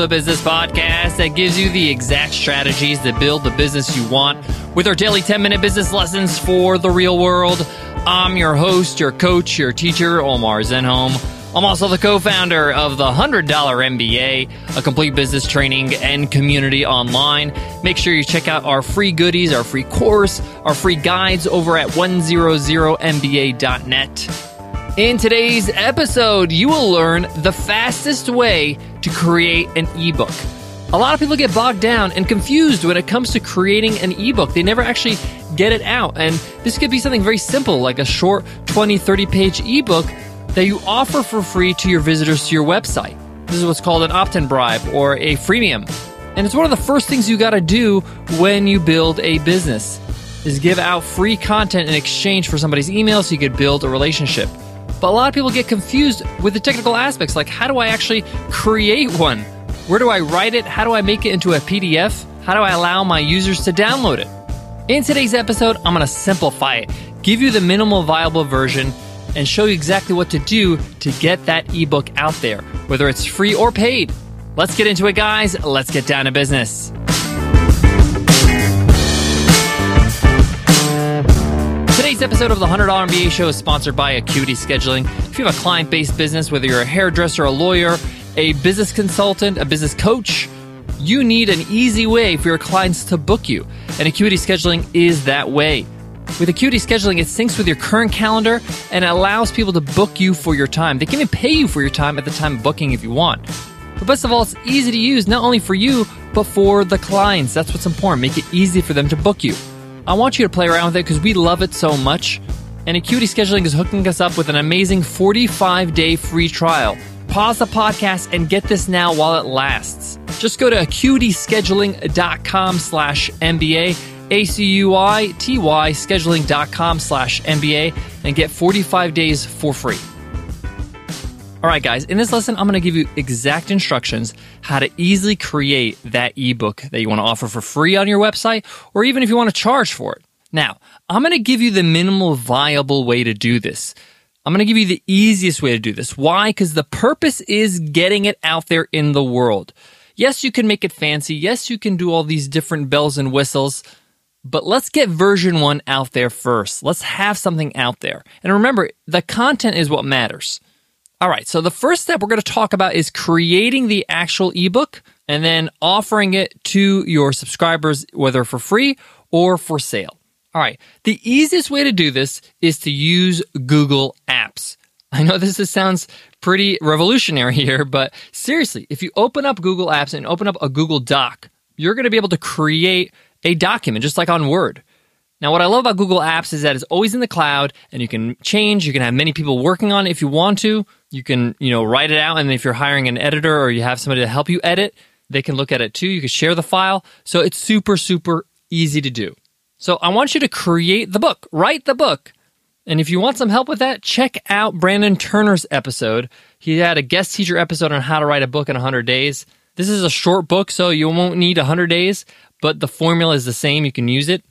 the Business Podcast that gives you the exact strategies to build the business you want with our daily 10 minute business lessons for the real world. I'm your host, your coach, your teacher, Omar Zenhom. I'm also the co founder of the $100 MBA, a complete business training and community online. Make sure you check out our free goodies, our free course, our free guides over at 100mba.net. In today's episode, you will learn the fastest way to create an ebook. A lot of people get bogged down and confused when it comes to creating an ebook. They never actually get it out. And this could be something very simple, like a short 20, 30 page ebook that you offer for free to your visitors to your website. This is what's called an opt in bribe or a freemium. And it's one of the first things you got to do when you build a business is give out free content in exchange for somebody's email so you could build a relationship. But a lot of people get confused with the technical aspects like how do I actually create one? Where do I write it? How do I make it into a PDF? How do I allow my users to download it? In today's episode, I'm going to simplify it, give you the minimal viable version, and show you exactly what to do to get that ebook out there, whether it's free or paid. Let's get into it, guys. Let's get down to business. Today's episode of the $100 MBA show is sponsored by Acuity Scheduling. If you have a client based business, whether you're a hairdresser, a lawyer, a business consultant, a business coach, you need an easy way for your clients to book you. And Acuity Scheduling is that way. With Acuity Scheduling, it syncs with your current calendar and allows people to book you for your time. They can even pay you for your time at the time of booking if you want. But best of all, it's easy to use not only for you, but for the clients. That's what's important. Make it easy for them to book you. I want you to play around with it because we love it so much. And Acuity Scheduling is hooking us up with an amazing 45 day free trial. Pause the podcast and get this now while it lasts. Just go to acuityscheduling.com slash MBA, A-C-U-I-T-Y scheduling.com slash MBA, and get 45 days for free. All right, guys, in this lesson, I'm going to give you exact instructions how to easily create that ebook that you want to offer for free on your website, or even if you want to charge for it. Now, I'm going to give you the minimal viable way to do this. I'm going to give you the easiest way to do this. Why? Because the purpose is getting it out there in the world. Yes, you can make it fancy. Yes, you can do all these different bells and whistles. But let's get version one out there first. Let's have something out there. And remember, the content is what matters. All right, so the first step we're going to talk about is creating the actual ebook and then offering it to your subscribers, whether for free or for sale. All right, the easiest way to do this is to use Google Apps. I know this is, sounds pretty revolutionary here, but seriously, if you open up Google Apps and open up a Google Doc, you're going to be able to create a document just like on Word. Now, what I love about Google Apps is that it's always in the cloud and you can change. You can have many people working on it if you want to. You can, you know, write it out. And if you're hiring an editor or you have somebody to help you edit, they can look at it too. You can share the file. So it's super, super easy to do. So I want you to create the book, write the book. And if you want some help with that, check out Brandon Turner's episode. He had a guest teacher episode on how to write a book in 100 days. This is a short book, so you won't need 100 days, but the formula is the same. You can use it.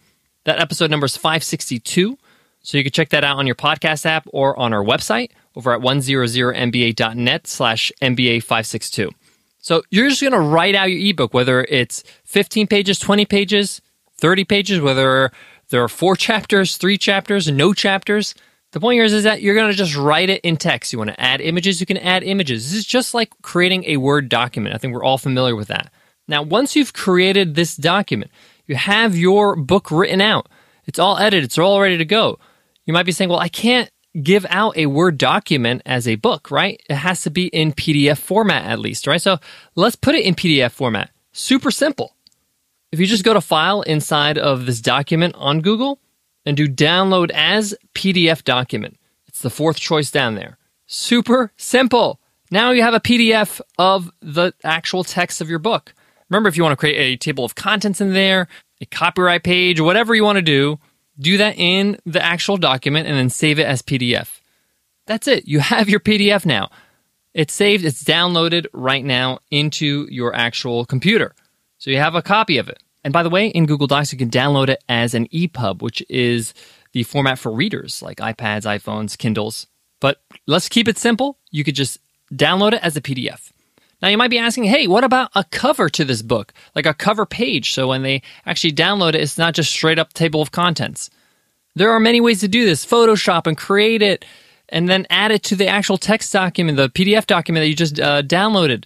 That episode number is 562. So you can check that out on your podcast app or on our website over at 100mba.net slash MBA562. So you're just going to write out your ebook, whether it's 15 pages, 20 pages, 30 pages, whether there are four chapters, three chapters, no chapters. The point here is, is that you're going to just write it in text. You want to add images, you can add images. This is just like creating a Word document. I think we're all familiar with that. Now, once you've created this document, you have your book written out. It's all edited, it's all ready to go. You might be saying, well, I can't give out a Word document as a book, right? It has to be in PDF format at least, right? So let's put it in PDF format. Super simple. If you just go to File inside of this document on Google and do Download as PDF document, it's the fourth choice down there. Super simple. Now you have a PDF of the actual text of your book. Remember, if you want to create a table of contents in there, a copyright page, whatever you want to do, do that in the actual document and then save it as PDF. That's it. You have your PDF now. It's saved, it's downloaded right now into your actual computer. So you have a copy of it. And by the way, in Google Docs, you can download it as an EPUB, which is the format for readers like iPads, iPhones, Kindles. But let's keep it simple. You could just download it as a PDF. Now you might be asking, hey, what about a cover to this book? Like a cover page. So when they actually download it, it's not just straight up table of contents. There are many ways to do this. Photoshop and create it and then add it to the actual text document, the PDF document that you just uh, downloaded.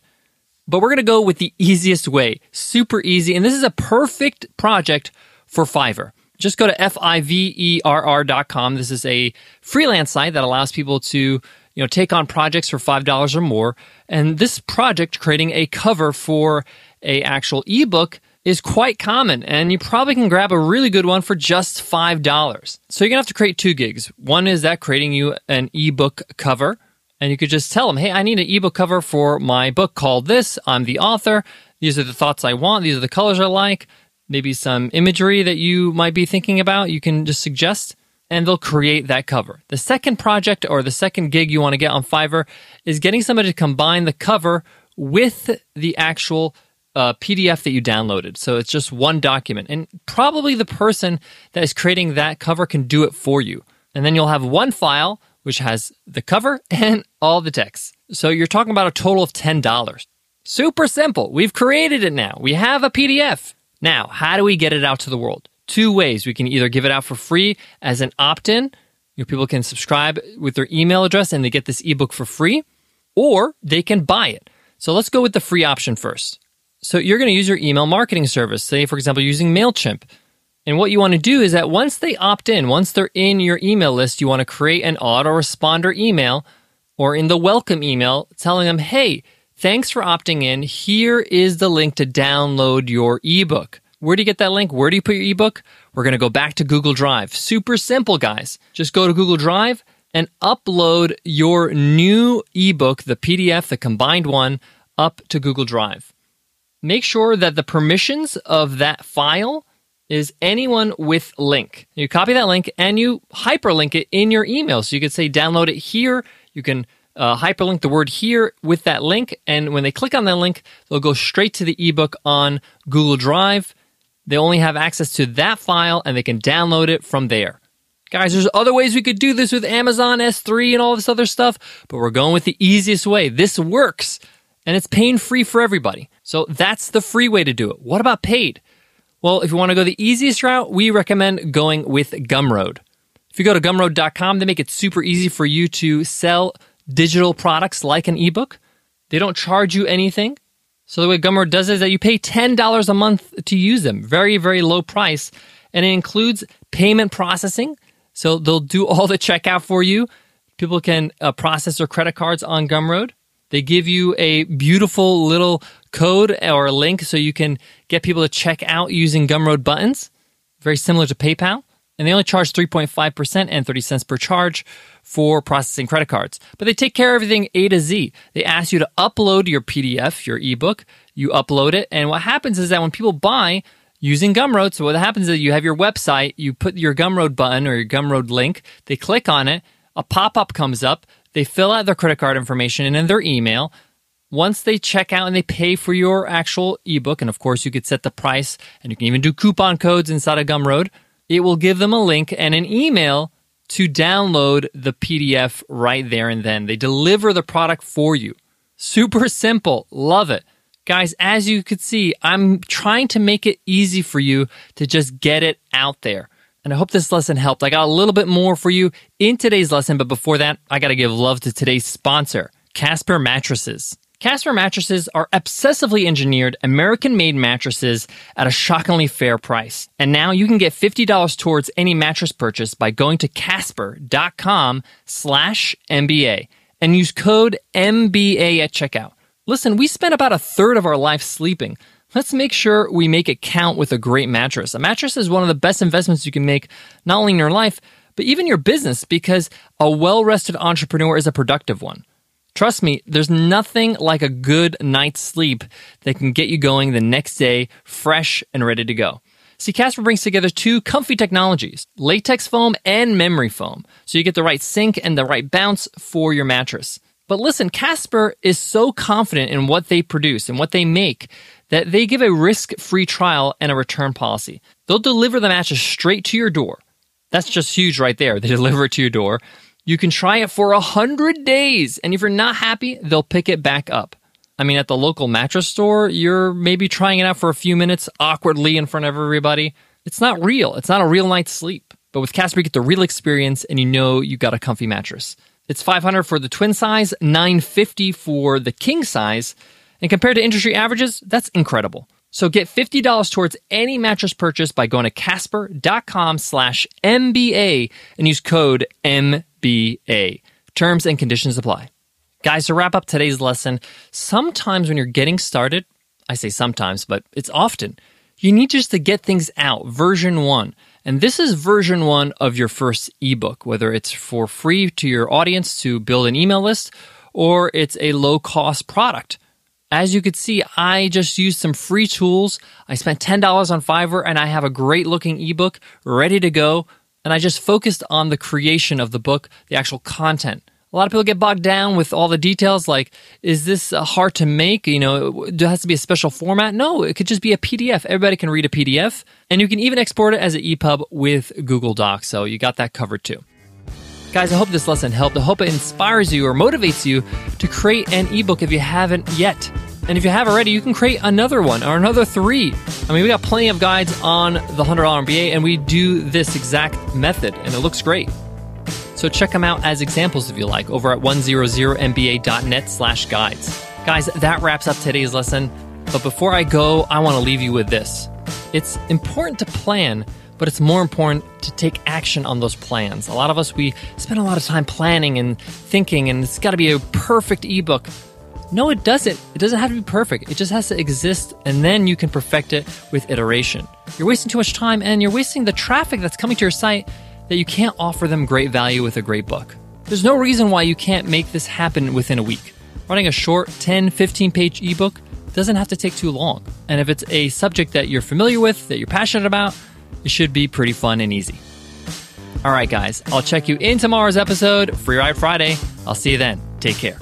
But we're going to go with the easiest way, super easy. And this is a perfect project for Fiverr. Just go to F-I-V-E-R-R.com. This is a freelance site that allows people to, you know, take on projects for $5 or more. And this project, creating a cover for a actual ebook, is quite common, and you probably can grab a really good one for just $5. So you're gonna have to create two gigs. One is that creating you an ebook cover, and you could just tell them, hey, I need an ebook cover for my book called this. I'm the author. These are the thoughts I want. These are the colors I like. Maybe some imagery that you might be thinking about. You can just suggest, and they'll create that cover. The second project or the second gig you want to get on Fiverr is getting somebody to combine the cover with the actual uh, PDF that you downloaded. So it's just one document. And probably the person that is creating that cover can do it for you. And then you'll have one file which has the cover and all the text. So you're talking about a total of $10. Super simple. We've created it now. We have a PDF. Now, how do we get it out to the world? Two ways. We can either give it out for free as an opt in. You know, people can subscribe with their email address and they get this ebook for free, or they can buy it. So let's go with the free option first. So you're going to use your email marketing service, say, for example, using MailChimp. And what you want to do is that once they opt in, once they're in your email list, you want to create an autoresponder email or in the welcome email telling them, hey, thanks for opting in. Here is the link to download your ebook. Where do you get that link? Where do you put your ebook? We're going to go back to Google Drive. Super simple, guys. Just go to Google Drive and upload your new ebook, the PDF, the combined one, up to Google Drive. Make sure that the permissions of that file is anyone with link. You copy that link and you hyperlink it in your email. So you could say download it here. You can uh, hyperlink the word here with that link. And when they click on that link, they'll go straight to the ebook on Google Drive. They only have access to that file and they can download it from there. Guys, there's other ways we could do this with Amazon S3 and all this other stuff, but we're going with the easiest way. This works and it's pain free for everybody. So that's the free way to do it. What about paid? Well, if you want to go the easiest route, we recommend going with Gumroad. If you go to gumroad.com, they make it super easy for you to sell digital products like an ebook. They don't charge you anything. So the way Gumroad does it is that you pay $10 a month to use them. Very, very low price. And it includes payment processing. So they'll do all the checkout for you. People can uh, process their credit cards on Gumroad. They give you a beautiful little code or link so you can get people to check out using Gumroad buttons, very similar to PayPal. And they only charge 3.5% and 30 cents per charge for processing credit cards. But they take care of everything A to Z. They ask you to upload your PDF, your ebook. You upload it. And what happens is that when people buy using Gumroad, so what happens is you have your website, you put your Gumroad button or your Gumroad link, they click on it, a pop up comes up, they fill out their credit card information and then their email. Once they check out and they pay for your actual ebook, and of course you could set the price and you can even do coupon codes inside of Gumroad, it will give them a link and an email to download the PDF right there and then. They deliver the product for you. Super simple. Love it. Guys, as you could see, I'm trying to make it easy for you to just get it out there. And I hope this lesson helped. I got a little bit more for you in today's lesson, but before that, I got to give love to today's sponsor, Casper Mattresses. Casper mattresses are obsessively engineered American made mattresses at a shockingly fair price. And now you can get $50 towards any mattress purchase by going to casper.com slash MBA and use code MBA at checkout. Listen, we spend about a third of our life sleeping. Let's make sure we make it count with a great mattress. A mattress is one of the best investments you can make, not only in your life, but even your business, because a well rested entrepreneur is a productive one. Trust me, there's nothing like a good night's sleep that can get you going the next day fresh and ready to go. See, Casper brings together two comfy technologies, latex foam and memory foam, so you get the right sink and the right bounce for your mattress. But listen, Casper is so confident in what they produce and what they make that they give a risk free trial and a return policy. They'll deliver the mattress straight to your door. That's just huge right there. They deliver it to your door. You can try it for a hundred days, and if you're not happy, they'll pick it back up. I mean, at the local mattress store, you're maybe trying it out for a few minutes awkwardly in front of everybody. It's not real. It's not a real night's sleep. But with Casper, you get the real experience and you know you got a comfy mattress. It's 500 for the twin size, 950 for the king size. And compared to industry averages, that's incredible. So get $50 towards any mattress purchase by going to casper.com slash MBA and use code MBA. B A terms and conditions apply. Guys, to wrap up today's lesson, sometimes when you're getting started, I say sometimes, but it's often, you need just to get things out, version one. And this is version one of your first ebook, whether it's for free to your audience to build an email list or it's a low cost product. As you could see, I just used some free tools. I spent $10 on Fiverr and I have a great looking ebook ready to go. And I just focused on the creation of the book, the actual content. A lot of people get bogged down with all the details like, is this uh, hard to make? You know, it has to be a special format? No, it could just be a PDF. Everybody can read a PDF. And you can even export it as an EPUB with Google Docs. So you got that covered too. Guys, I hope this lesson helped. I hope it inspires you or motivates you to create an ebook if you haven't yet. And if you have already, you can create another one or another three. I mean, we got plenty of guides on the $100 MBA, and we do this exact method, and it looks great. So check them out as examples if you like over at 100mba.net slash guides. Guys, that wraps up today's lesson. But before I go, I want to leave you with this. It's important to plan, but it's more important to take action on those plans. A lot of us, we spend a lot of time planning and thinking, and it's got to be a perfect ebook. No, it doesn't. It doesn't have to be perfect. It just has to exist, and then you can perfect it with iteration. You're wasting too much time, and you're wasting the traffic that's coming to your site that you can't offer them great value with a great book. There's no reason why you can't make this happen within a week. Running a short 10, 15 page ebook doesn't have to take too long. And if it's a subject that you're familiar with, that you're passionate about, it should be pretty fun and easy. All right, guys, I'll check you in tomorrow's episode, Free Ride Friday. I'll see you then. Take care.